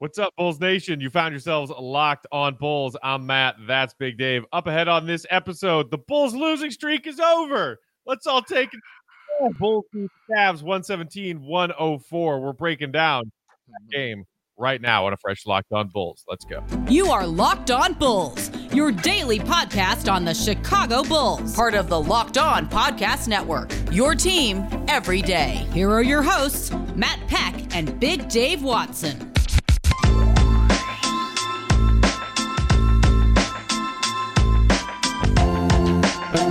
What's up, Bulls Nation? You found yourselves locked on Bulls. I'm Matt. That's Big Dave. Up ahead on this episode, the Bulls losing streak is over. Let's all take it. Bulls Cavs 117 104. We're breaking down that game right now on a fresh Locked On Bulls. Let's go. You are Locked On Bulls, your daily podcast on the Chicago Bulls, part of the Locked On Podcast Network. Your team every day. Here are your hosts, Matt Peck and Big Dave Watson. What's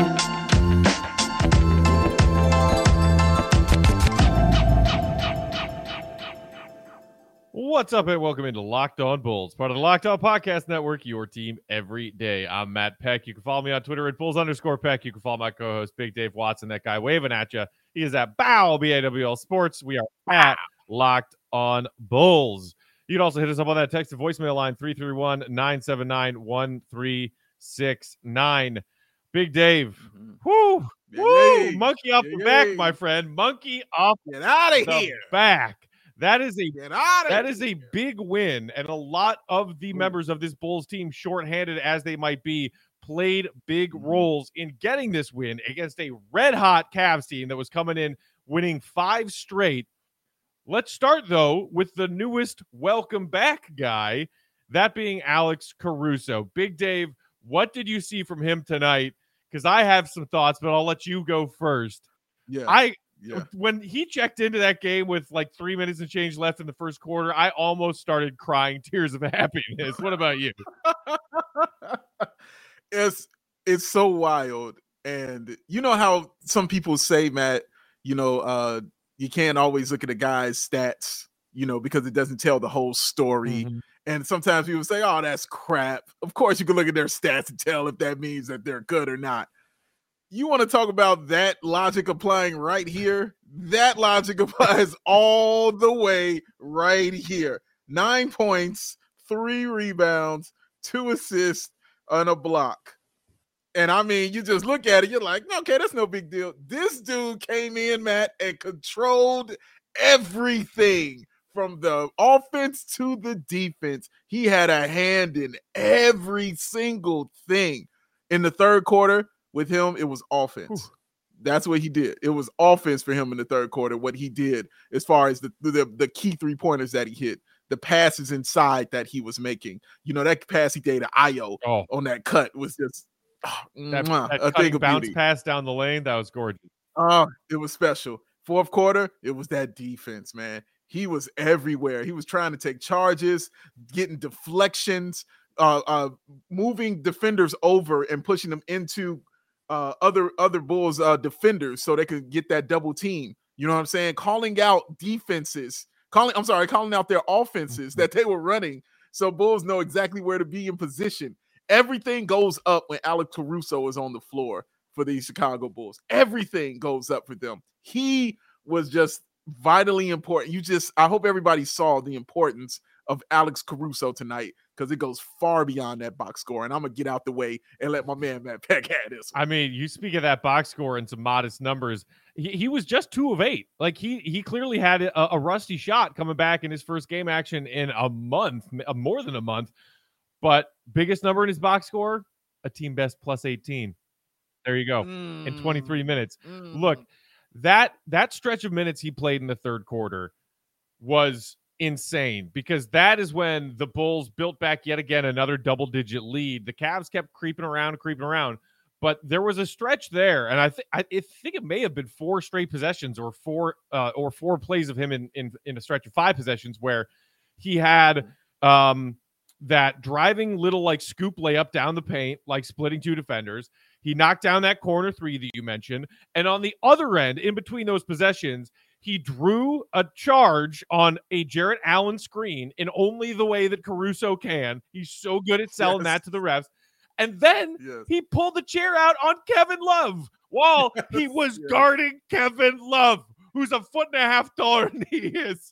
up, and welcome into Locked On Bulls, part of the Locked On Podcast Network, your team every day. I'm Matt Peck. You can follow me on Twitter at Bulls underscore Peck. You can follow my co host, Big Dave Watson, that guy waving at you. He is at BOW, B A W L Sports. We are at Locked On Bulls. You can also hit us up on that text to voicemail line 331 979 1369. Big Dave. Mm-hmm. Whoo! Yay. Woo! Monkey off the Yay. back, my friend. Monkey off Get out of the here. back. That is a Get out of that is a big win, and a lot of the members of this Bulls team, shorthanded as they might be, played big Mhm. roles in getting this win against a red hot Cavs team that was coming in winning five straight. Let's start though with the newest welcome back guy, that being Alex Caruso. Big Dave, what did you see from him tonight? Because I have some thoughts, but I'll let you go first. Yeah. I yeah. when he checked into that game with like three minutes and change left in the first quarter, I almost started crying tears of happiness. What about you? it's it's so wild. And you know how some people say, Matt, you know, uh, you can't always look at a guy's stats, you know, because it doesn't tell the whole story. Mhm. And sometimes people say, "Oh, that's crap." Of course, you can look at their stats and tell if that means that they're good or not. You want to talk about that logic applying right here? That logic applies all the way right here. Nine points, three rebounds, two assists, and a block. And I mean, you just look at it, you're like, okay, that's no big deal. This dude came in, Matt, and controlled everything from the offense to the defense. He had a hand in every single thing. In the third quarter, with him, it was offense. That's what he did. It was offense for him in the third quarter. What he did as far as the the, the key three pointers that he hit, the passes inside that he was making. You know that pass he gave to Ayo Oh, on that cut was just ah, that, mwah, that a thing of bounce beauty. pass down the lane, that was gorgeous. Oh, it was special. Fourth quarter, it was that defense, man. He was everywhere. He was trying to take charges, getting deflections, uh, uh, moving defenders over and pushing them into uh, other other Bulls uh, defenders so they could get that double team. You know what I'm saying? Calling out defenses, calling. I'm sorry, calling out their offenses that they were running, so Bulls know exactly where to be in position. Everything goes up when Alex Caruso is on the floor for the Chicago Bulls. Everything goes up for them. He was just vitally important. You just, I hope everybody saw the importance of Alex Caruso tonight because it goes far beyond that box score. And I'm gonna get out the way and let my man Matt Peck have this. one. I mean, you speak of that box score and some modest numbers. He, he was just two of eight. Like he he clearly had a, a rusty shot coming back in his first game action in a month, uh, more than a month. But biggest number in his box score, a team best plus 18. There you go. In 23 minutes. Mm, look that that stretch of minutes he played in the third quarter was insane because that is when the bulls built back yet again another double digit lead. The Cavs kept creeping around creeping around but there was a stretch there and i think i think it may have been four straight possessions or four uh, or four plays of him in, in in a stretch of five possessions where he had um that driving little like scoop layup down the paint like splitting two defenders he knocked down that corner three that you mentioned. And on the other end, in between those possessions, he drew a charge on a Jarrett Allen screen in only the way that Caruso can. He's so good at selling Yes. that to the refs. And then Yes. he pulled the chair out on Kevin Love while he was yes. guarding Kevin Love, who's a foot and a half taller than he is.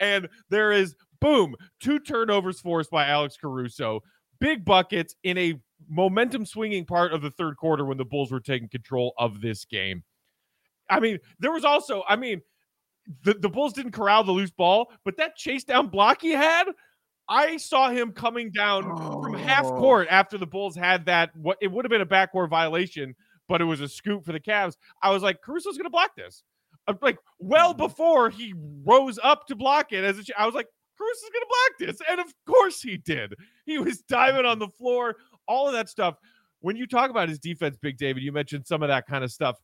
And there is, boom, two turnovers forced by Alex Caruso, big buckets in a momentum swinging part of the third quarter when the Bulls were taking control of this game. I mean, there was also, I mean, the, the Bulls didn't corral the loose ball, but that chase down block he had I saw him coming down oh. from half Oh. court after the Bulls had that. What it would have been a backcourt violation, but it was a scoop for the Cavs. I was like, Caruso's going to block this. I'm like, well Mhm. before he rose up to block it, as a, I was like, Caruso's going to block this, and of course he did. He was diving on the floor, all of that stuff. When you talk about his defense, Big David, you mentioned some of that kind of stuff.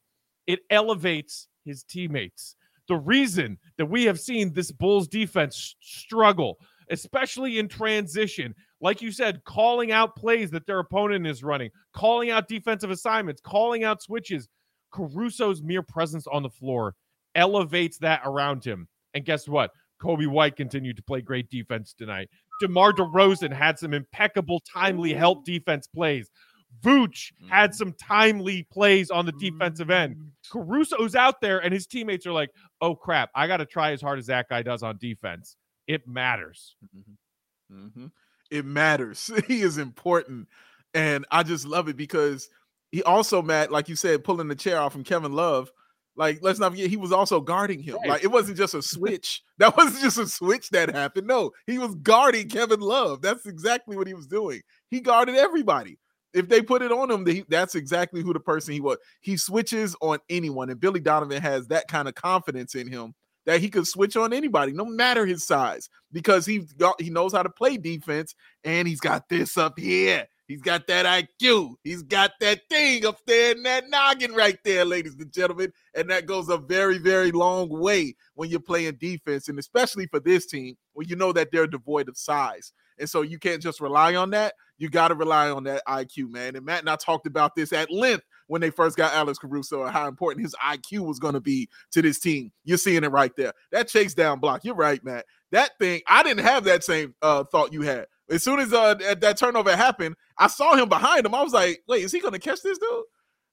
It elevates his teammates. The reason that we have seen this Bulls defense struggle, especially in transition, like you said, calling out plays that their opponent is running, calling out defensive assignments, calling out switches. Caruso's mere presence on the floor elevates that around him. And guess what? Coby White continued to play great defense tonight. DeMar DeRozan had some impeccable, timely help defense plays. Vooch had mm-hmm. some timely plays on the defensive end. Mm-hmm. Caruso's out there, and his teammates are like, oh crap, I got to try as hard as that guy does on defense. It matters. hmm It matters. he is important, and I just love it because he also, Matt, like you said, pulling the chair off from Kevin Love. Like, let's not forget, he was also guarding him. Like, it wasn't just a switch. that wasn't just a switch that happened. No, he was guarding Kevin Love. That's exactly what he was doing. He guarded everybody. If they put it on him, that's exactly who the person he was. He switches on anyone, and Billy Donovan has that kind of confidence in him that he could switch on anybody, no matter his size, because he got he knows how to play defense, and he's got this up here. He's got that IQ. He's got that thing up there in that noggin right there, ladies and gentlemen. And that goes a very, very long way when you're playing defense, and especially for this team, when you know that they're devoid of size. And so you can't just rely on that. You got to rely on that IQ, man. And Matt and I talked about this at length when they first got Alex Caruso and how important his IQ was going to be to this team. You're seeing it right there. That chase down block. You're right, Matt. That thing, I didn't have that same uh, thought you had. As soon as uh, that turnover happened, I saw him behind him. I was like, wait, is he going to catch this dude?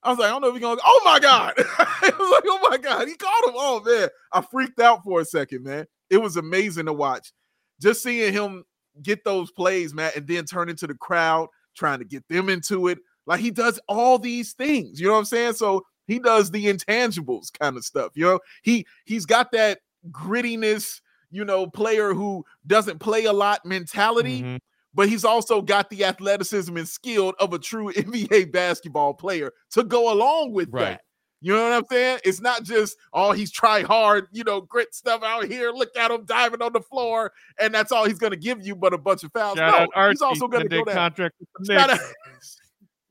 I was like, I don't know if he's going to. Oh my God. I was like, oh my God. He caught him. Oh man. I freaked out for a second, man. It was amazing to watch. Just seeing him get those plays, Matt, and then turn into the crowd, trying to get them into it. Like he does all these things. You know what I'm saying? So he does the intangibles kind of stuff. You know, he he's got that grittiness, you know, player who doesn't play a lot mentality, Mhm. but he's also got the athleticism and skill of a true NBA basketball player to go along with Right. that. You know what I'm saying? It's not just, oh, he's try hard, you know, grit stuff out here. Look at him diving on the floor, and that's all he's going to give you, but a bunch of fouls. Shout no, he's also going to go 10-day down. contract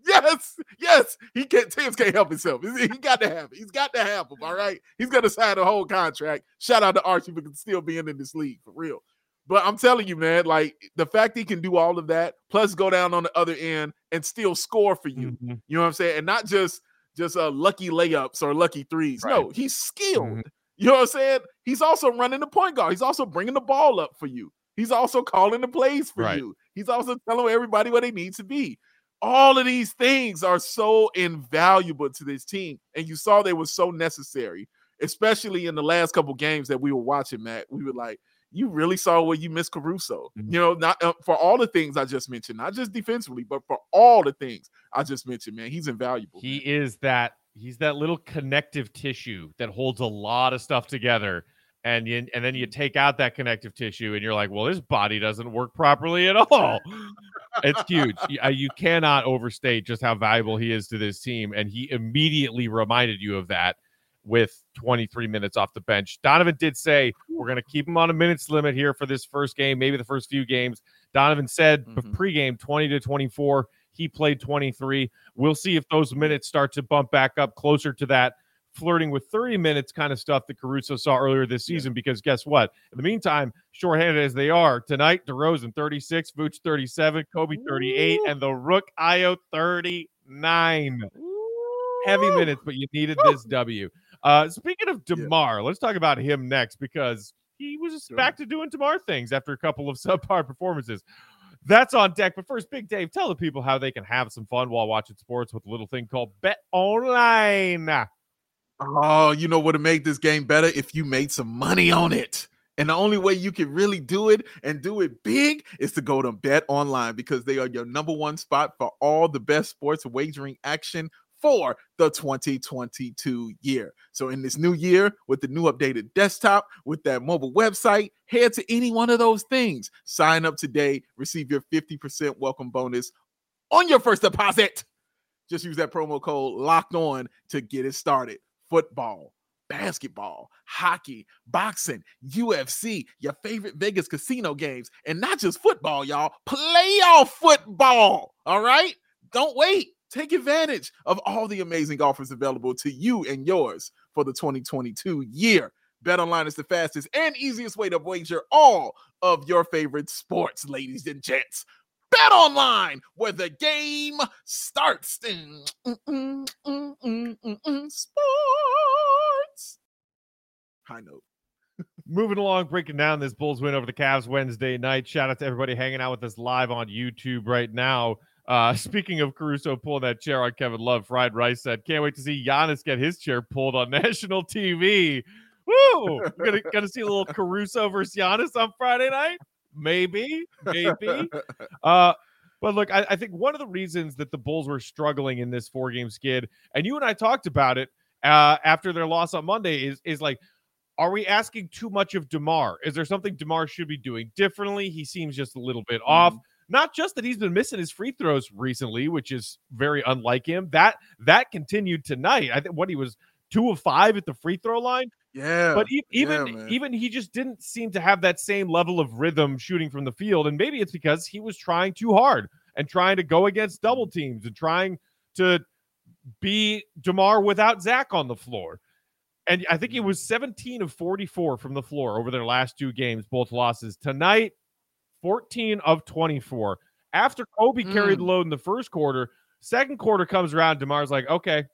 yes, yes, he can't. Thibs can't help himself. He got to have it. He's got to have him. All right, he's going to sign a whole contract. Shout out to Archie for still being in this league for real. But I'm telling you, man, like the fact he can do all of that, plus go down on the other end and still score for you. Mhm. You know what I'm saying? And not just just uh, lucky layups or lucky threes. No, he's skilled. Mhm. You know what I'm saying? He's also running the point guard. He's also bringing the ball up for you. He's also calling the plays for Right. you. He's also telling everybody where they need to be. All of these things are so invaluable to this team. And you saw they were so necessary, especially in the last couple games that we were watching, Matt. We were like, you really saw where you missed Caruso. Mhm. You know, not uh, for all the things I just mentioned, not just defensively, but for all the things I just mentioned, man. He's invaluable. He man. is that he's that little connective tissue that holds a lot of stuff together. And you, and then you take out that connective tissue and you're like, well, his body doesn't work properly at all. it's huge. You, you cannot overstate just how valuable he is to this team. And he immediately reminded you of that with 23 minutes off the bench. Donovan did say, we're going to keep him on a minutes limit here for this first game, maybe the first few games. Donovan said Mhm. pregame 20 to 24. He played 23. We'll see if those minutes start to bump back up closer to that flirting with 30 minutes kind of stuff that Caruso saw earlier this Yeah. season. Because guess what? In the meantime, shorthanded as they are tonight, DeRozan 36, Vooch 37, Coby 38, Ooh. and the Rook Ayo 39 heavy minutes, but you needed this W. Uh, speaking of Yeah. DeMar, let's talk about him next because he was Sure. back to doing DeMar things after a couple of subpar performances. That's on deck. But first, Big Dave, tell the people how they can have some fun while watching sports with a little thing called Bet Online. Oh, you know what to make this game better if you made some money on it. And the only way you can really do it and do it big is to go to Bet Online because they are your number one spot for all the best sports wagering action for the 2022 year. So, in this new year, with the new updated desktop, with that mobile website, head to any one of those things. Sign up today, receive your 50% welcome bonus on your first deposit. Just use that promo code locked on to get it started. Football, basketball, hockey, boxing, UFC, your favorite Vegas casino games, and not just football, y'all. Playoff football. All right? Don't wait. Take advantage of all the amazing offers available to you and yours for the 2022 year. Bet online is the fastest and easiest way to wager all of your favorite sports, ladies and gents. Bet online where the game starts. Sports. High note. Moving along, breaking down this Bulls win over the Cavs Wednesday night. Shout out to everybody hanging out with us live on YouTube right now. Uh, speaking of Caruso pulling that chair on Kevin Love, Fried Rice said, "Can't wait to see Giannis get his chair pulled on national TV." Woo! Gonna gonna see a little Caruso versus Giannis on Friday night. Maybe, maybe. Uh, but look, I, I think one of the reasons that the Bulls were struggling in this four game skid, and you and I talked about it uh, after their loss on Monday, is is like are we asking too much of DeMar? Is there something DeMar should be doing differently? He seems just a little bit mm-hmm. off. Not just that he's been missing his free throws recently, which is very unlike him. That that continued tonight. I think what he was two of five at the free throw line. Yeah. But e- even yeah, even he just didn't seem to have that same level of rhythm shooting from the field. And maybe it's because he was trying too hard and trying to go against double teams and trying to be DeMar without Zach on the floor. And I think it was 17 of 44 from the floor over their last two games, both losses. Tonight, 14 of 24. After Coby mm. carried the load in the first quarter, second quarter comes around. DeMar's like, okay,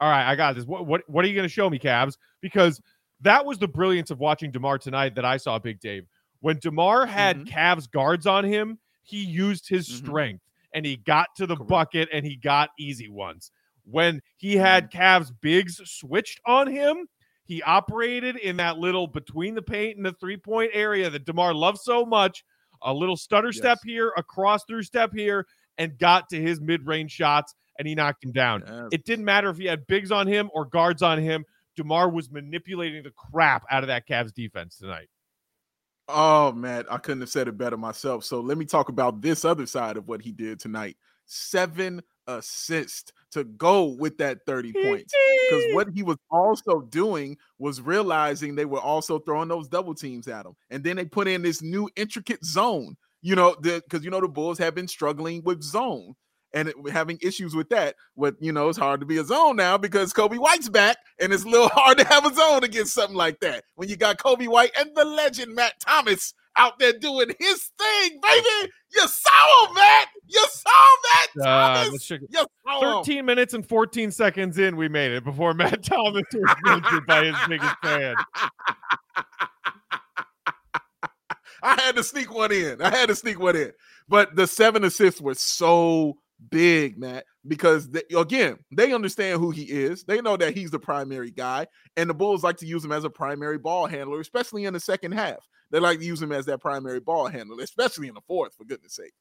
all right, I got this. What what, what are you going to show me, Cavs? Because that was the brilliance of watching DeMar tonight that I saw, Big Dave. When DeMar had mm-hmm. Cavs guards on him, he used his mm-hmm. strength and he got to the Correct. bucket and he got easy ones. When he had mm-hmm. Cavs bigs switched on him, he operated in that little between the paint and the three point area that DeMar loves so much. A little stutter yes. step here, a cross through step here, and got to his mid range shots and he knocked him down. Yes. It didn't matter if he had bigs on him or guards on him. DeMar was manipulating the crap out of that Cavs defense tonight. Oh man, I couldn't have said it better myself. So let me talk about this other side of what he did tonight. Seven assists to go with that 30 points. Because what he was also doing was realizing they were also throwing those double teams at him. And then they put in this new intricate zone, you know, because you know the Bulls have been struggling with zone and it, having issues with that. What you know, it's hard to be a zone now because Coby White's back, and it's a little hard to have a zone against something like that when you got Coby White and the legend Matt Thomas out there doing his thing, baby. You saw him, Matt. You saw Matt uh, Thomas. Uh, you saw 13 him. minutes and 14 seconds in, we made it before Matt Thomas was mentioned by his biggest fan. I had to sneak one in. I had to sneak one in. But the seven assists were so big, Matt, because they, again, they understand who he is. They know that he's the primary guy, and the Bulls like to use him as a primary ball handler, especially in the second half. They like to use him as that primary ball handler, especially in the fourth, for goodness sake.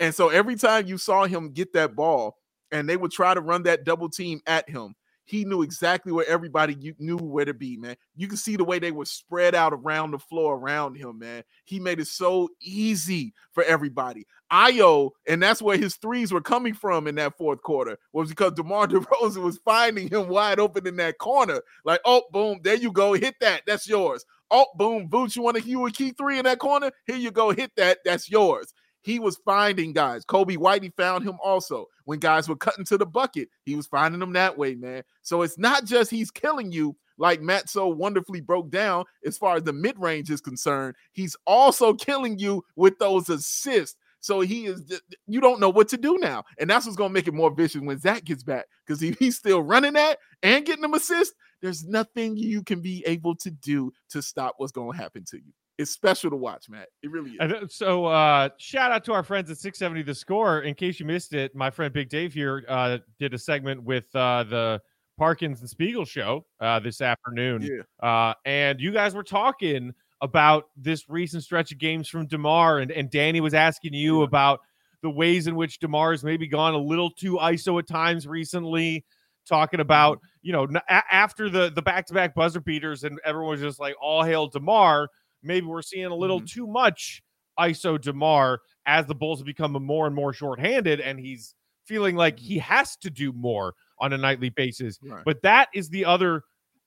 And so every time you saw him get that ball, and they would try to run that double team at him, he knew exactly where everybody knew where to be, man. You can see the way they were spread out around the floor around him, man. He made it so easy for everybody. Ayo, and that's where his threes were coming from in that fourth quarter, was because DeMar DeRozan was finding him wide open in that corner. Like, oh, boom, there you go. Hit that. That's yours. Oh, boom, Boots, you want to you a key three in that corner? Here you go. Hit that. That's yours he was finding guys. Coby Whitey found him also. When guys were cutting to the bucket, he was finding them that way, man. So it's not just he's killing you, like Matt so wonderfully broke down as far as the mid range is concerned. He's also killing you with those assists. So he is, you don't know what to do now. And that's what's going to make it more vicious when Zach gets back because if he's still running that and getting them assists, there's nothing you can be able to do to stop what's going to happen to you it's special to watch, Matt. It really is. So, uh, shout out to our friends at 670 The Score. In case you missed it, my friend Big Dave here uh, did a segment with uh, the Parkins and Spiegel show uh, this afternoon. Yeah. Uh, and you guys were talking about this recent stretch of games from DeMar, and, and Danny was asking you yeah. about the ways in which DeMar has maybe gone a little too ISO at times recently. talking about, you know, after the the back to back buzzer beaters and everyone was just like, all hail DeMar. Maybe we're seeing a little Mhm. too much ISO DeMar as the Bulls have become more and more shorthanded, and he's feeling like he has to do more on a nightly basis. Right. But that is the other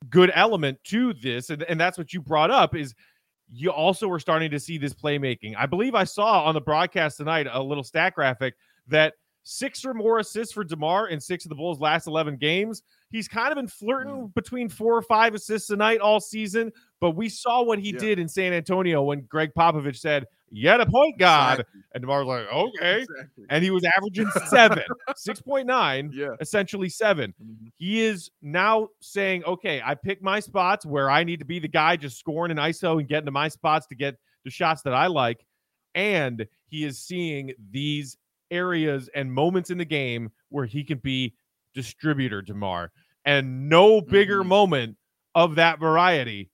good element to this, and, and that's what you brought up is you also were starting to see this playmaking. I believe I saw on the broadcast tonight a little stat graphic that six or more assists for DeMar in six of the Bulls' last 11 games. He's kind of been flirting Mm. between four or five assists a night all season, but we saw what he Yeah. did in San Antonio when Gregg Popovich said, Yet a point guard. Exactly. And DeMar was like, Okay. Exactly. And he was averaging seven, 6.9, Yeah. essentially seven Mhm. he is now saying, okay, I pick my spots where I need to be the guy just scoring an ISO and getting to my spots to get the shots that I like. And he is seeing these areas and moments in the game where he can be distributor DeMar. And no bigger Mhm. moment of that variety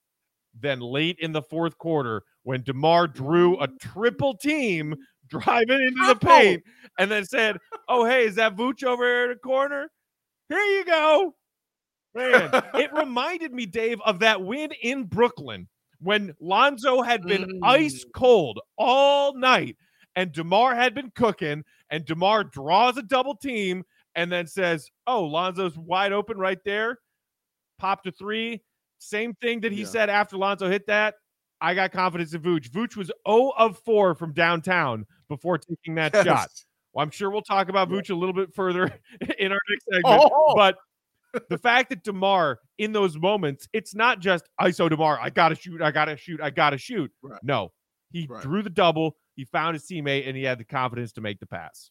than late in the fourth quarter when DeMar drew a triple team driving into the paint and then said, Oh, hey, is that Vooch over here in the corner? Here you go. Man, it reminded me, Dave, of that win in Brooklyn when Lonzo had been ice Mm. cold all night and DeMar had been cooking, and DeMar draws a double team and then says, Oh, Lonzo's wide open right there. Popped a three. Same thing that he Yeah. said after Lonzo hit that. I got confidence in Vooch. Vooch was 0 of 4 from downtown before taking that shot. Well, I'm sure we'll talk about. Vooch a little bit further in our next segment. Oh, But the fact that DeMar in those moments, it's not just ISO DeMar, I gotta shoot, I gotta shoot, I gotta shoot. Right. No. He Right. drew the double, he found his teammate, and he had the confidence to make the pass.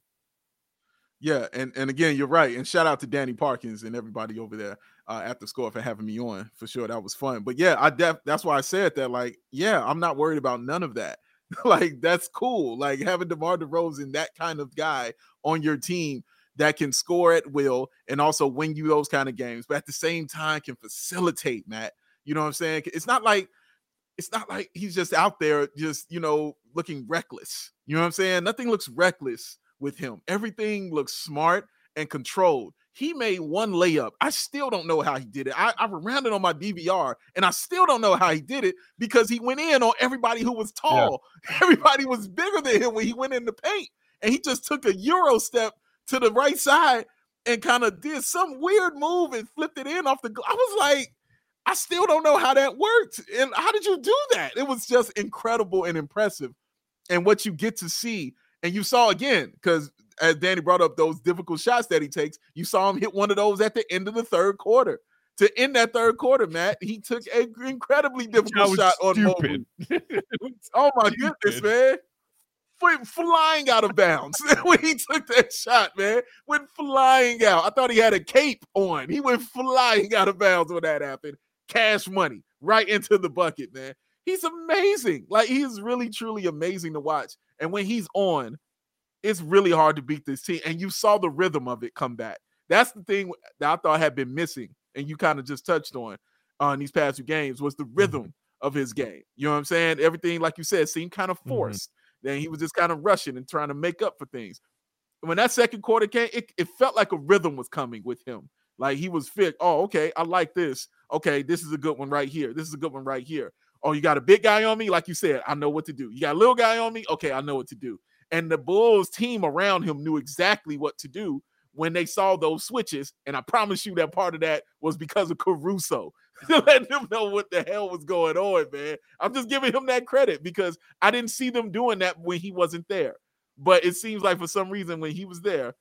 Yeah, and and again, you're right. And shout out to Danny Parkins and everybody over there uh, at the score for having me on. For sure, that was fun. But yeah, I def that's why I said that. Like, yeah, I'm not worried about none of that. like, that's cool. Like having DeMar DeRozan, that kind of guy on your team that can score at will and also win you those kind of games, but at the same time can facilitate, Matt. You know what I'm saying? It's not like it's not like he's just out there just, you know, looking reckless. You know what I'm saying? Nothing looks reckless with him. Everything looks smart and controlled. He made one layup. I still don't know how he did it. I, I ran it on my DVR and I still don't know how he did it because he went in on everybody who was tall. Everybody was bigger than him when he went in the paint. And he just took a Euro step to the right side and kind of did some weird move and flipped it in off the. I was like, I still don't know how that worked. And how did you do that? It was just incredible and impressive. And what you get to see, and you saw again, because as Danny brought up those difficult shots that he takes, you saw him hit one of those at the end of the third quarter. To end that third quarter, Matt, he took an incredibly difficult shot on Mobley. stupid. Oh my goodness, man. Went flying out of bounds when he took that shot, man. Went flying out. I thought he had a cape on. He went flying out of bounds when that happened. Cash money right into the bucket, man. He's amazing. Like he's really truly amazing to watch. And when he's on, it's really hard to beat this team. And you saw the rhythm of it come back. That's the thing that I thought had been missing, and you kind of just touched on on these past few games was the rhythm of his game. You know what I'm saying? Everything, like you said, seemed kind of Mhm. forced. Then he was just kind of rushing and trying to make up for things. When that second quarter came, it, it felt like a rhythm was coming with him. Like he was fit. Oh, okay, I like this. Okay, this is a good one right here. This is a good one right here. Oh, you got a big guy on me? Like you said, I know what to do. You got a little guy on me? Okay, I know what to do. And the Bulls team around him knew exactly what to do when they saw those switches. And I promise you that part of that was because of Caruso. Let them know what the hell was going on, man. I'm just giving him that credit because I didn't see them doing that when he wasn't there. But it seems like for some reason when he was there,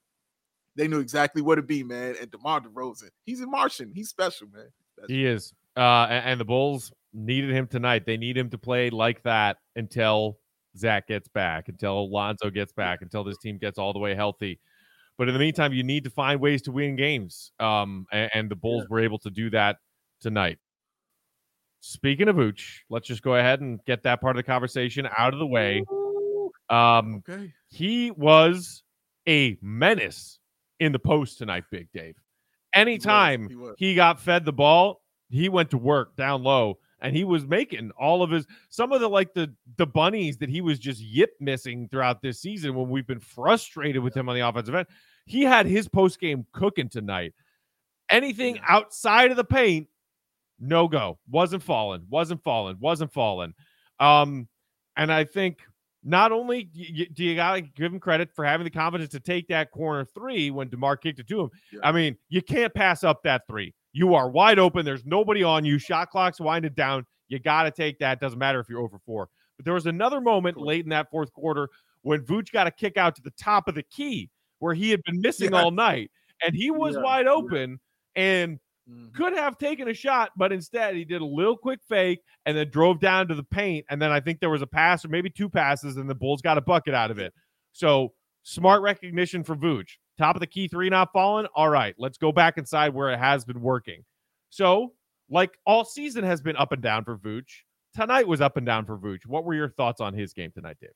they knew exactly what to be, man. And DeMar DeRozan, he's a Martian. He's special, man. He is. Uh, a- and, the Bulls needed him tonight. They need him to play like that until Zach gets back, until Lonzo gets back, until this team gets all the way healthy. But in the meantime, you need to find ways to win games. Um, and, and the Bulls were able to do that tonight. Speaking of Vooch, let's just go ahead and get that part of the conversation out of the way. Um, Okay. he was a menace in the post tonight, Big Dave. Anytime he was. he got fed the ball, he went to work down low and he was making all of his some of the like the the bunnies that he was just yip missing throughout this season when we've been frustrated with him on the offensive end. He had his post game cooking tonight. Anything outside of the paint, no go. Wasn't falling. Wasn't falling. Wasn't falling. Um, and I think not only do you got to give him credit for having the confidence to take that corner three when DeMar kicked it to him. Yeah. I mean, you can't pass up that three. You are wide open. There's nobody on you. Shot clock's winded down. You got to take that. Doesn't matter if you're over four. But there was another moment late in that fourth quarter when Vooch got a kick out to the top of the key where he had been missing yeah. all night, and he was yeah. wide open and mm-hmm. could have taken a shot, but instead he did a little quick fake and then drove down to the paint. And then I think there was a pass or maybe two passes, and the Bulls got a bucket out of it. So smart recognition for Vooch. Top of the key three not falling. All right, let's go back inside where it has been working. So, like all season has been up and down for Vooch. Tonight was up and down for Vooch. What were your thoughts on his game tonight, Dave?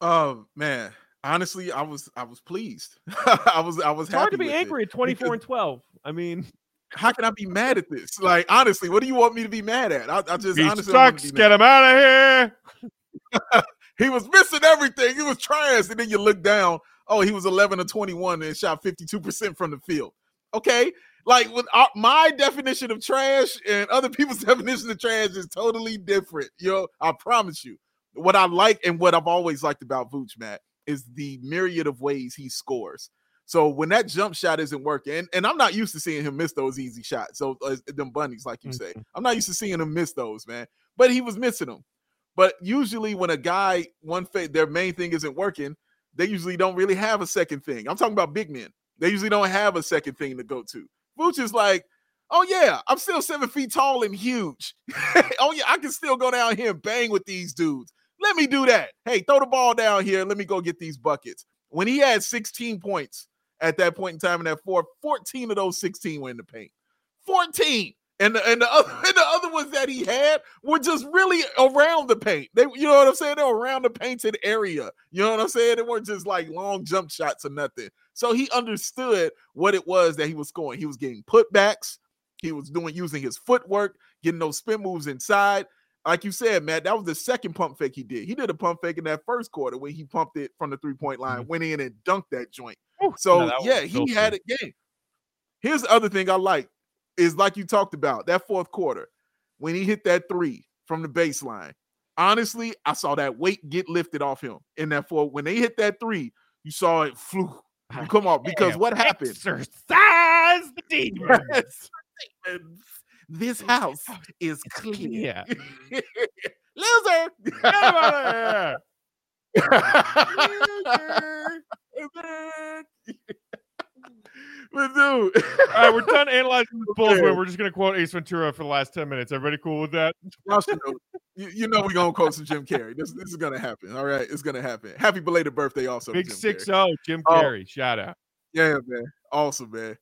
Oh man, honestly, I was I was pleased. I was I was it's hard to be angry at 24 and 12. I mean, how can I be mad at this? Like honestly, what do you want me to be mad at? I, I just he honestly sucks. Get him out of here. he was missing everything. He was trash, and then you look down oh, he was 11 or 21 and shot 52% from the field. Okay. Like with our, my definition of trash and other people's definition of trash is totally different. You know, I promise you. What I like and what I've always liked about Vooch, Matt, is the myriad of ways he scores. So when that jump shot isn't working, and, and I'm not used to seeing him miss those easy shots. So uh, them bunnies, like you say, mm-hmm. I'm not used to seeing him miss those, man. But he was missing them. But usually when a guy one fa- their main thing isn't working, they usually don't really have a second thing. I'm talking about big men. They usually don't have a second thing to go to. Vooch is like, oh yeah, I'm still seven feet tall and huge. oh yeah, I can still go down here and bang with these dudes. Let me do that. Hey, throw the ball down here. Let me go get these buckets. When he had 16 points at that point in time in that four, 14 of those 16 were in the paint. 14. And the, and the other and the other ones that he had were just really around the paint. They, you know what I'm saying? They're around the painted area. You know what I'm saying? They weren't just like long jump shots or nothing. So he understood what it was that he was scoring. He was getting putbacks. He was doing using his footwork, getting those spin moves inside. Like you said, Matt, that was the second pump fake he did. He did a pump fake in that first quarter when he pumped it from the three point line, mm-hmm. went in and dunked that joint. Ooh, so no, yeah, he had a game. Here's the other thing I like is like you talked about that fourth quarter when he hit that three from the baseline. Honestly, I saw that weight get lifted off him in that four. When they hit that three, you saw it flew. You come on because what happened? Exercise the demons. this house is clear. Loser. Get out but dude, all right, we're done analyzing the Bulls. Okay. We're just gonna quote Ace Ventura for the last ten minutes. Everybody cool with that? you, you know we're gonna quote some Jim Carrey. This, this is gonna happen. All right, it's gonna happen. Happy belated birthday, also. Big six zero, Jim oh. Carrey. Shout out. Yeah, man. Awesome, man.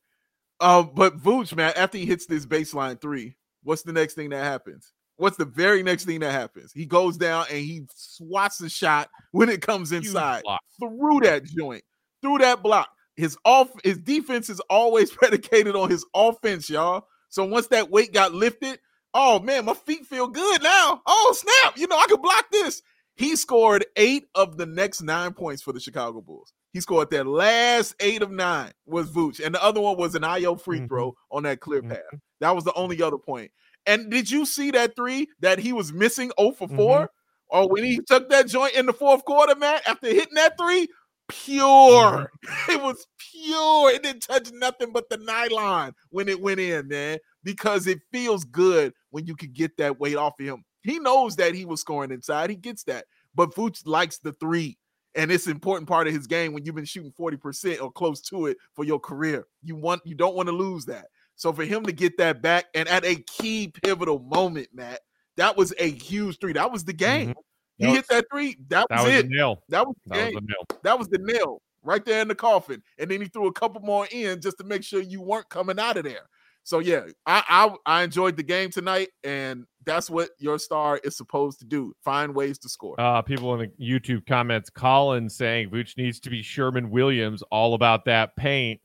Um, but Vooch, man, after he hits this baseline three, what's the next thing that happens? What's the very next thing that happens? He goes down and he swats the shot when it comes inside through that joint, through that block his off his defense is always predicated on his offense, y'all. So once that weight got lifted, oh man, my feet feel good now. Oh snap! You know I could block this. He scored eight of the next nine points for the Chicago Bulls. He scored that last eight of nine was Vooch, and the other one was an Ayo free mm-hmm. throw on that clear path. Mm-hmm. That was the only other point. And did you see that three that he was missing 0 for 4? Mm-hmm. Or when he took that joint in the fourth quarter, man, after hitting that three, pure. It was pure. It didn't touch nothing but the nylon when it went in, man, because it feels good when you can get that weight off of him. He knows that he was scoring inside. He gets that. But Vooch likes the three. And it's an important part of his game when you've been shooting 40% or close to it for your career. You want you don't want to lose that. So for him to get that back and at a key pivotal moment, Matt, that was a huge three. That was the game. Mm-hmm. He hit that three. That was, that was it. nail. That was the that game. Was nail. That was the nail right there in the coffin. And then he threw a couple more in just to make sure you weren't coming out of there. So yeah, I, I I enjoyed the game tonight, and that's what your star is supposed to do: find ways to score. Uh, people in the YouTube comments, Colin saying Vooch needs to be Sherwin-Williams, all about that paint.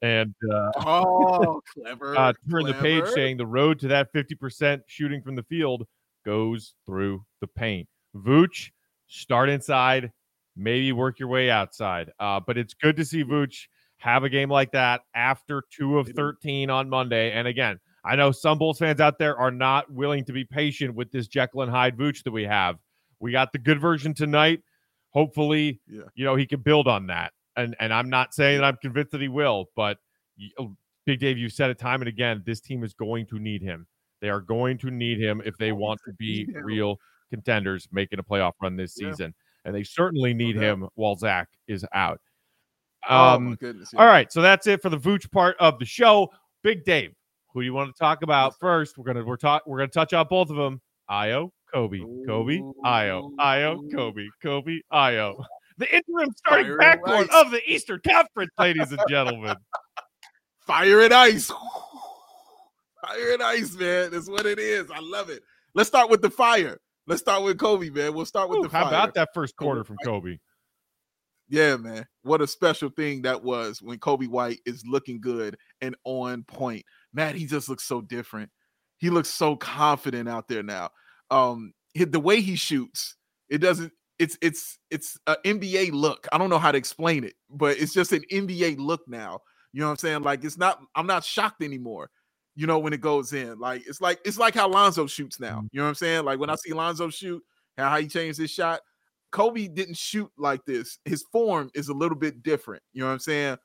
And uh, oh, clever. uh, turn clever. the page saying the road to that 50% shooting from the field goes through the paint. Vooch, start inside, maybe work your way outside. Uh, but it's good to see Vooch have a game like that after two of 13 on Monday. And again, I know some Bulls fans out there are not willing to be patient with this Jekyll and Hyde Vooch that we have. We got the good version tonight. Hopefully, yeah. you know, he can build on that. And and I'm not saying that I'm convinced that he will, but oh, Big Dave, you said it time and again. This team is going to need him. They are going to need him if they want to be real contenders making a playoff run this season. Yeah. And they certainly need okay. him while Zach is out. Oh, um, oh goodness, yeah. All right, so that's it for the Vooch part of the show. Big Dave, who do you want to talk about first? We're gonna we're talk we're gonna touch on both of them. Ayo, Coby, Coby, Io, Ayo, Coby, Coby, Ayo. The interim starting Fire backcourt of the Eastern Conference, ladies and gentlemen. Fire and ice. Fire and ice, man. That's what it is. I love it. Let's start with the fire. Let's start with Coby, man. We'll start with Ooh, the fire. How about that first quarter from Coby? Yeah, man. What a special thing that was when Coby White is looking good and on point. Man, he just looks so different. He looks so confident out there now. Um, the way he shoots, it doesn't. It's it's it's an NBA look. I don't know how to explain it, but it's just an NBA look now. You know what I'm saying? Like it's not. I'm not shocked anymore. You know when it goes in. Like it's like it's like how Lonzo shoots now. Mm. You know what I'm saying? Like when I see Lonzo shoot, how he changed his shot. Coby didn't shoot like this. His form is a little bit different. You know what I'm saying?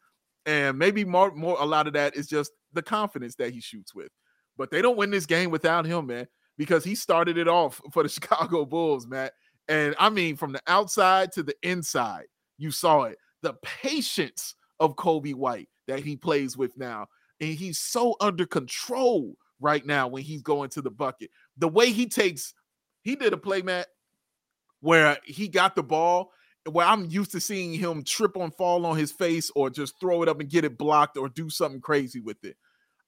And maybe more, more a lot of that is just the confidence that he shoots with. But they don't win this game without him, man, because he started it off for the Chicago Bulls, man. And I mean, from the outside to the inside, you saw it. The patience of Coby White that he plays with now. And he's so under control right now when he's going to the bucket. The way he takes, he did a play, Matt, where he got the ball where I'm used to seeing him trip on fall on his face or just throw it up and get it blocked or do something crazy with it.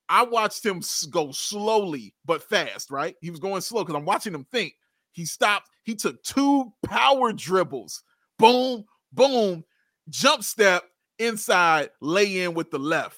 I watched him go slowly but fast, right? He was going slow because I'm watching him think. He stopped, he took two power dribbles, boom, boom, jump step inside, lay in with the left.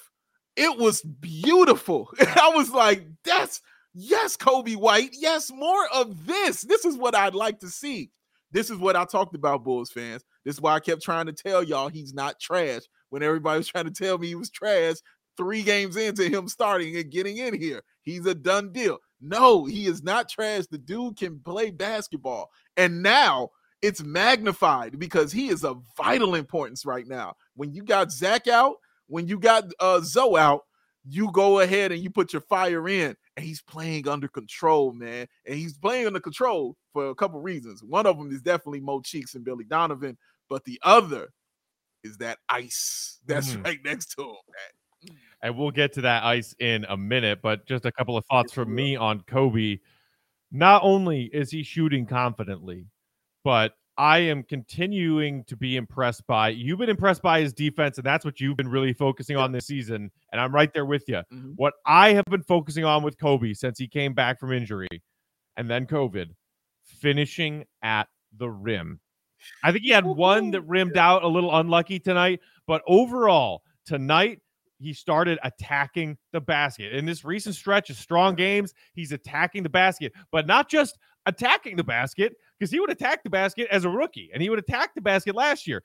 It was beautiful. I was like, that's yes, Coby White. Yes, more of this. This is what I'd like to see. This is what I talked about, Bulls fans. This is why I kept trying to tell y'all he's not trash when everybody was trying to tell me he was trash three games into him starting and getting in here. He's a done deal. No, he is not trash. The dude can play basketball. And now it's magnified because he is of vital importance right now. When you got Zach out, when you got uh Zo out, you go ahead and you put your fire in and he's playing under control, man. And he's playing under control for a couple reasons. One of them is definitely Mo Cheeks and Billy Donovan, but the other is that ice that's mm. right next to him, man. And we'll get to that ice in a minute, but just a couple of thoughts from me on Coby. Not only is he shooting confidently, but I am continuing to be impressed by. You've been impressed by his defense, and that's what you've been really focusing on this season. And I'm right there with you. Mm-hmm. What I have been focusing on with Kobe since he came back from injury and then COVID, finishing at the rim. I think he had one that rimmed out a little unlucky tonight, but overall, tonight he started attacking the basket. In this recent stretch of strong games, he's attacking the basket, but not just attacking the basket because he would attack the basket as a rookie and he would attack the basket last year.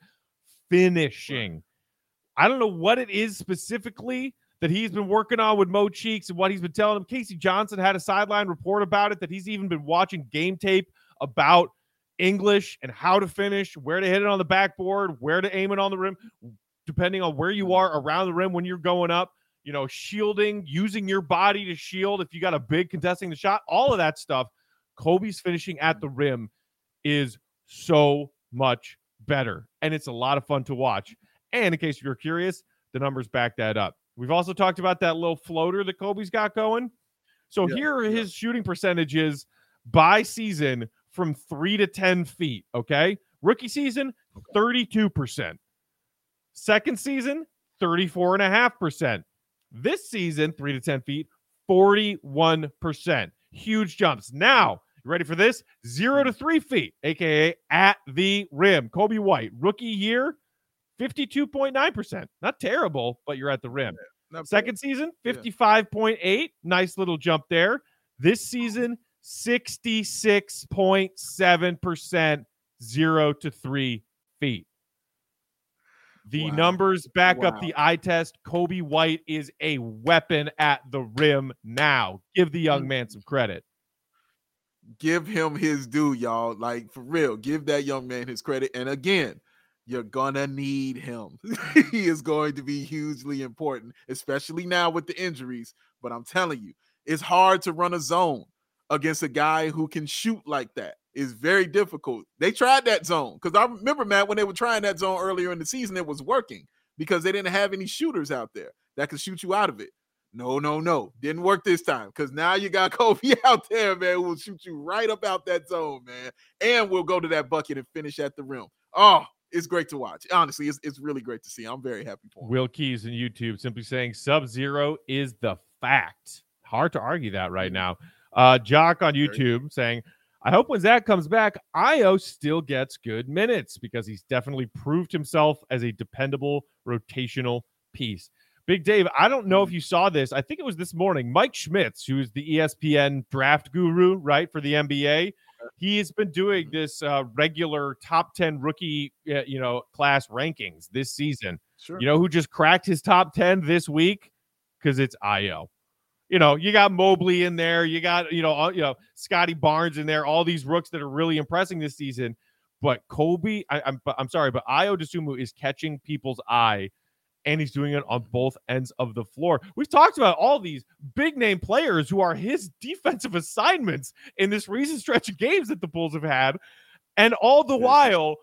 Finishing. I don't know what it is specifically that he's been working on with Mo Cheeks and what he's been telling him. Casey Johnson had a sideline report about it that he's even been watching game tape about English and how to finish, where to hit it on the backboard, where to aim it on the rim, depending on where you mm-hmm. are around the rim when you're going up. You know, shielding, using your body to shield if you got a big contesting the shot, all of that stuff. Coby's finishing at the rim is so much better. And it's a lot of fun to watch. And in case you're curious, the numbers back that up. We've also talked about that little floater that Coby's got going. So yeah, here are yeah. his shooting percentages by season from three to 10 feet. Okay. Rookie season, 32%. Second season, 34.5%. This season, three to 10 feet, 41%. Huge jumps. Now, you ready for this? Zero to three feet, aka at the rim. Coby White, rookie year, 52.9%. Not terrible, but you're at the rim. Yeah, Second season, 55.8. Nice little jump there. This season, 66.7%, zero to three feet. The Wow. numbers back Wow. up the eye test. Kobe White is a weapon at the rim now. Give the Mm. young man some credit. Give him his due, y'all. Like for real, give that young man his credit. And again, you're gonna need him. he is going to be hugely important, especially now with the injuries. But I'm telling you, it's hard to run a zone against a guy who can shoot like that. It's very difficult. They tried that zone because I remember, Matt, when they were trying that zone earlier in the season, it was working because they didn't have any shooters out there that could shoot you out of it. No, no, no. Didn't work this time because now you got Coby out there, man, We'll shoot you right up out that zone, man. And we'll go to that bucket and finish at the rim. Oh, it's great to watch. Honestly, it's, it's really great to see. I'm very happy for him. Will Keys in YouTube simply saying Sub Zero is the fact. Hard to argue that right now. Uh, Jock on. YouTube saying, I hope when Zach comes back, Ayo still gets good minutes because he's definitely proved himself as a dependable rotational piece. Big Dave, I don't know if you saw this. I think it was this morning. Mike Schmitz, who is the ESPN draft guru, right, for the NBA, he has been doing this uh, regular top 10 rookie, uh, you know, class rankings this season. Sure. You know who just cracked his top 10 this week? Because it's Ayo. You know, you got Mobley in there, you got, you know, uh, you know, Scottie Barnes in there, all these rooks that are really impressing this season. But Coby, I, I'm but I'm sorry, but Ayo Dosunmu is catching people's eye and he's doing it on both ends of the floor. We've talked about all these big name players who are his defensive assignments in this recent stretch of games that the Bulls have had. And all the while,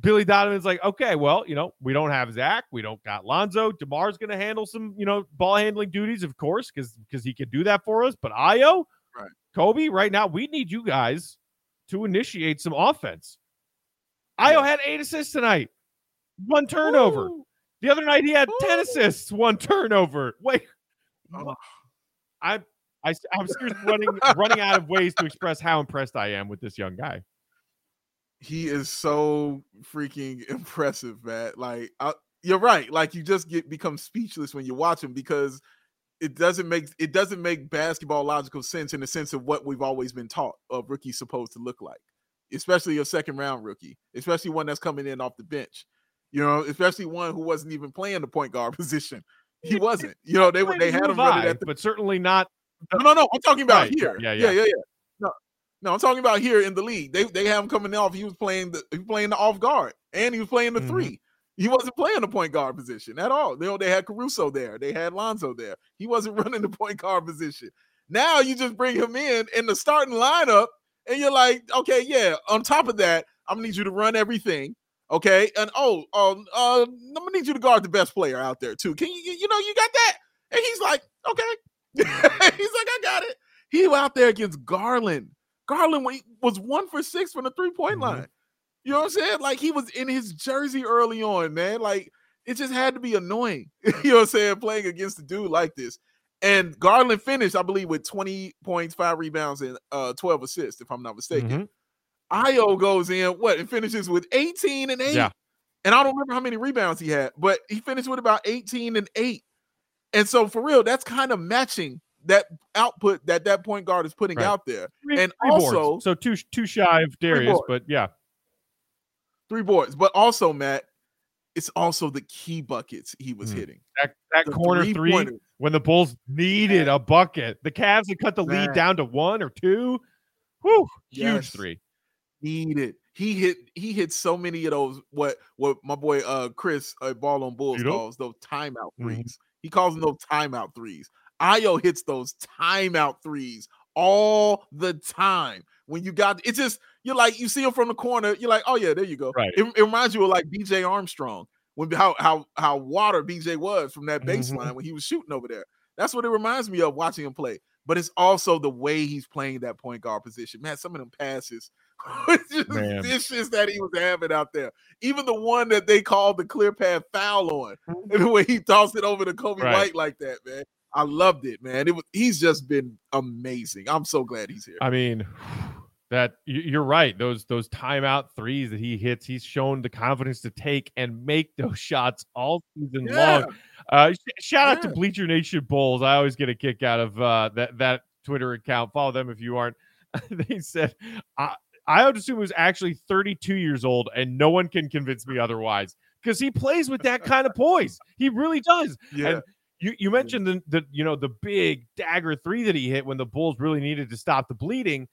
Billy Donovan's like, okay, well, you know, we don't have Zach, we don't got Lonzo. Demar's going to handle some, you know, ball handling duties, of course, because because he can do that for us. But Ayo, Right. Coby, right now, we need you guys to initiate some offense. Ayo had eight assists tonight, one turnover. Woo! The other night he had ten oh. assists, one turnover. Wait, Oh. I, I, I'm seriously running running out of ways to express how impressed I am with this young guy. he is so freaking impressive, man. Like I, you're right. Like you just get become speechless when you watch him because it doesn't make it doesn't make basketball logical sense in the sense of what we've always been taught of rookies supposed to look like, especially a second round rookie, especially one that's coming in off the bench. You know, especially one who wasn't even playing the point guard position. He wasn't. You know, they were they had him running at the but certainly not. no, no, no. I'm talking about Right, here. yeah, Yeah, yeah. yeah, yeah, No, no, I'm talking about here in the league. They they have him coming off. He was playing the he was playing the off guard and he was playing the Mhm. three. He wasn't playing the point guard position at all. They, they had Caruso there. They had Lonzo there. He wasn't running the point guard position. Now you just bring him in in the starting lineup, and you're like, okay, yeah. On top of that, I'm gonna need you to run everything. Okay, and oh, um, uh, I'm gonna need you to guard the best player out there too. Can you, you know, you got that? And he's like, okay. he's like, I got it. He was out there against Garland. Garland was one for six from the three point Mhm. line. You know what I'm saying? Like he was in his jersey early on, man. Like it just had to be annoying. you know what I'm saying? Playing against a dude like this. And Garland finished, I believe, with 20 points, five rebounds, and uh 12 assists, if I'm not mistaken. Mhm. Ayo goes in, what, and finishes with 18 and 8. Yeah. And I don't remember how many rebounds he had, but he finished with about 18 and 8. And so for real, that's kind of matching that output that that point guard is putting Right. out there. Three- And three boards. also- so too too shy of Darius, but yeah, Three boards, but also Matt, it's also the key buckets he was Mhm. hitting. that, that The corner three three-pointers. when the Bulls needed a bucket, the Cavs had cut the lead down to one or two. Whew, huge Yes. three. Needed. He hit he hit so many of those what what my boy uh Chris uh, Ball on Bulls calls those timeout Mhm. 3s He calls them those timeout threes. Ayo hits those timeout threes all the time. When you got it's just you're like you see him from the corner, you're like, oh yeah, there you go. Right. It, it reminds you of like BJ Armstrong when how how how water BJ was from that Mhm. baseline when he was shooting over there. That's what it reminds me of watching him play. But it's also the way he's playing that point guard position. Man, some of them passes Man. vicious that he was having out there. Even the one that they called the clear path foul on, Mhm. and the way he tossed it over to Coby Right. White like that, man. I loved it, man. It was he's just been amazing. I'm so glad he's here. I mean, that you're right. Those those timeout threes that he hits, he's shown the confidence to take and make those shots all season Yeah. long. Uh, sh- shout out to Bleacher Nation Bulls. I always get a kick out of uh, that that Twitter account. Follow them if you aren't. they said, I, I would assume was actually 32 years old, and no one can convince me otherwise. because he plays with that kind of poise. He really does. Yeah. And you you mentioned the, the you know the big dagger three that he hit when the Bulls really needed to stop the bleeding.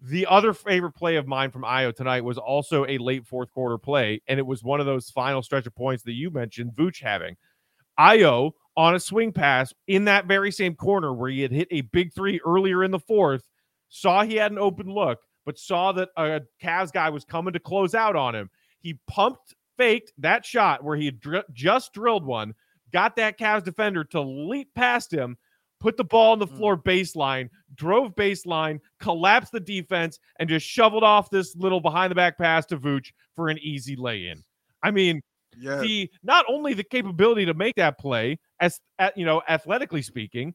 The other favorite play of mine from Ayo tonight was also a late fourth quarter play, and it was one of those final stretch of points that you mentioned, Vooch having. Ayo on a swing pass in that very same corner where he had hit a big three earlier in the fourth, saw he had an open look, but saw that a Cavs guy was coming to close out on him. He pumped, faked that shot where he had dr- just drilled one, got that Cavs defender to leap past him, put the ball on the floor baseline, drove baseline, collapsed the defense, and just shoveled off this little behind the back pass to Vooch for an easy lay in. I mean, Yeah. the not only the capability to make that play as you know athletically speaking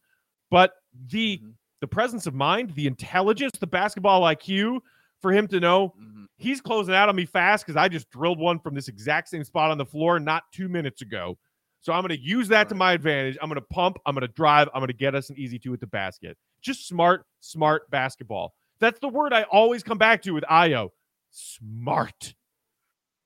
but the Mhm. The presence of mind the intelligence the basketball iq for him to know. Mhm. he's closing out on me fast because i just drilled one from this exact same spot on the floor not two minutes ago. So i'm going to use that to my advantage. I'm going to pump. I'm going to drive. I'm going to get us an easy two at the basket. Just smart smart basketball. That's the word i always come back to with Ayo smart.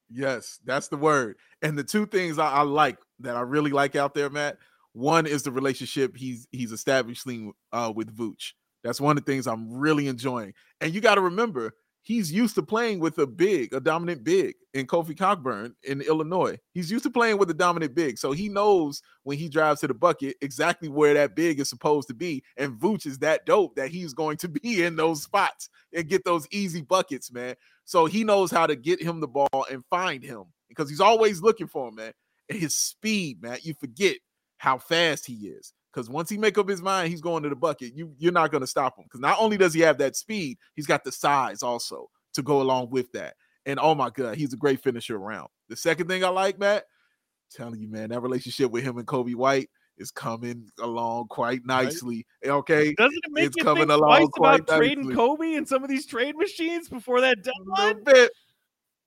Yes, that's the word. And the two things I, I like that I really like out there, Matt. One is the relationship he's he's establishing uh, with Vooch. That's one of the things I'm really enjoying. And you got to remember, he's used to playing with a big, a dominant big in Kofi Cockburn in Illinois. He's used to playing with a dominant big, so he knows when he drives to the bucket exactly where that big is supposed to be. And Vooch is that dope that he's going to be in those spots and get those easy buckets, man. So he knows how to get him the ball and find him because he's always looking for him, man. And his speed, man, you forget how fast he is. Because once he make up his mind, he's going to the bucket. You you're not going to stop him. Because not only does he have that speed, he's got the size also to go along with that. And oh my god, he's a great finisher around. The second thing I like, Matt, telling you, man, that relationship with him and Coby White is coming along quite nicely. Okay, Doesn't it make It's you coming think along twice about trading. Coby and some of these trade machines before that a deadline? little bit,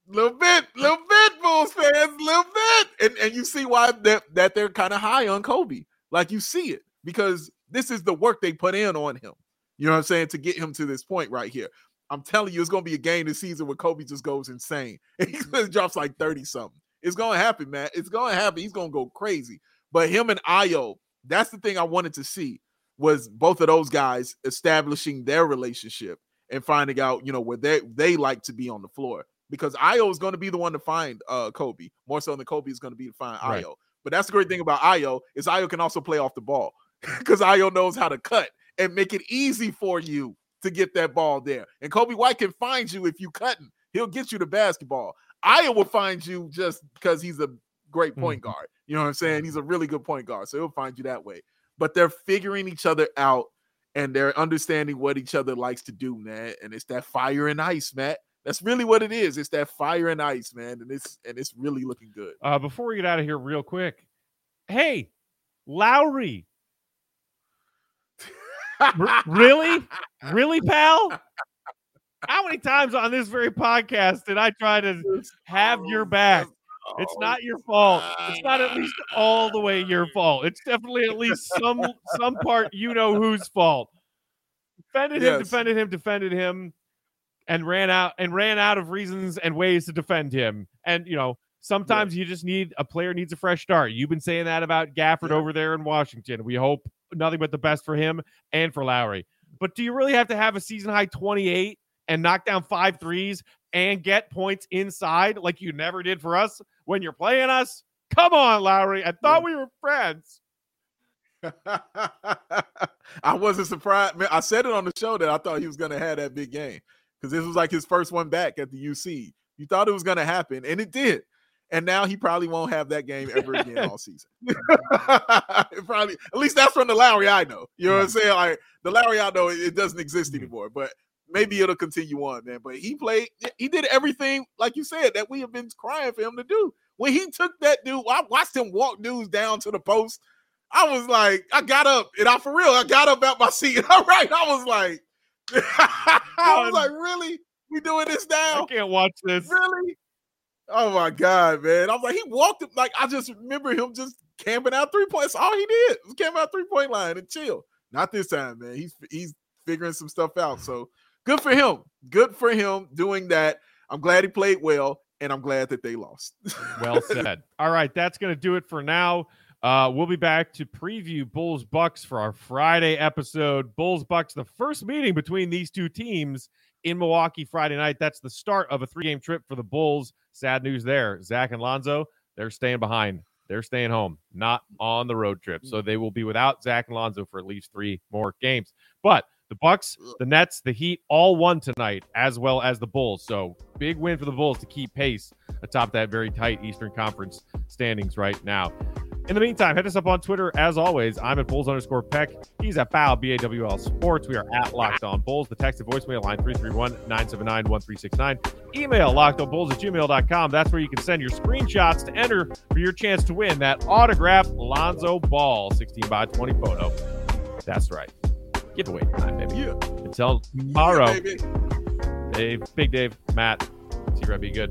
little bit, little bit, Bulls fans, little bit, and and you see why that that they're kind of high on Coby. Like you see it because this is the work they put in on him. You know what I'm saying to get him to this point right here. I'm telling you, it's gonna be a game this season where Coby just goes insane. He drops like 30 something. It's gonna happen, man. It's gonna happen. He's gonna go crazy. But him and Ayo, that's the thing I wanted to see was both of those guys establishing their relationship and finding out, you know, where they they like to be on the floor. Because Ayo is going to be the one to find uh Coby more so than Coby is going to be to find Right. Ayo. But that's the great thing about Ayo is Ayo can also play off the ball because Ayo knows how to cut and make it easy for you to get that ball there. And Coby White can find you if you cutting. He'll get you the basketball. Ayo will find you just because he's a great point Mhm. guard. You know what I'm saying? He's a really good point guard, so he'll find you that way. But they're figuring each other out and they're understanding what each other likes to do, man. And it's that fire and ice, Matt. That's really what it is. It's that fire and ice, man. And it's and it's really looking good. Uh, before we get out of here, real quick, hey, Lowry, R- really, really, pal? How many times on this very podcast did I try to have your back? It's Oh, not your fault. It's not at least all the way your fault. It's definitely at least some some part you know whose fault. Defended him, defended him, defended him, and ran out and ran out of reasons and ways to defend him. And you know, sometimes you just need a player needs a fresh start. You've been saying that about Gafford Yeah. over there in Washington. We hope nothing but the best for him and for Lowry. But do you really have to have a season high 28 and knock down five threes and get points inside like you never did for us when you're playing us? Come on, Lowry. I thought we were friends. I wasn't surprised. Man, I said it on the show that I thought he was going to have that big game because this was like his first one back at the UC. You thought it was going to happen, and it did. And now he probably won't have that game ever again all season. Probably, at least that's from the Lowry I know. You know what I'm saying? Like the Lowry I know, it, doesn't exist Mhm. anymore. But maybe it'll continue on, man. But he played, he did everything, like you said, that we have been crying for him to do. When he took that dude, I watched him walk dudes down to the post. I was like, I got up, and I for real, I got up out my seat. All right, I was like, I was like, really? We doing this now? I can't watch this. Really? Oh my god, man! I was like, he walked it like I just remember him just camping out three points. All he did was camp out three point line and chill. Not this time, man. He's he's figuring some stuff out. So good for him. Good for him doing that. I'm glad he played well. and I'm glad that they lost. well said. All right, that's going to do it for now. Uh, we'll be back to preview Bulls Bucks for our Friday episode. Bulls Bucks, the first meeting between these two teams in Milwaukee Friday night. That's the start of a three game trip for the Bulls. Sad news there. Zach and Lonzo, they're staying behind. They're staying home, not on the road trip. So they will be without Zach and Lonzo for at least three more games. But the Bucks, the Nets, the Heat all won tonight, as well as the Bulls. So big win for the Bulls to keep pace atop that very tight Eastern Conference standings right now. In the meantime, hit us up on Twitter as always. I'm at Bulls underscore Peck. He's at Bow, B A W L Sports. We are at Locked On Bulls. The text and voicemail line 331 979 1369. Email lockedonbulls at gmail.com. That's where you can send your screenshots to enter for your chance to win that autographed Lonzo Ball 16 by 20 photo. That's right. Giveaway time, baby. Yeah. Until tomorrow. Yeah, baby. Dave, Big Dave, Matt, see Red be good.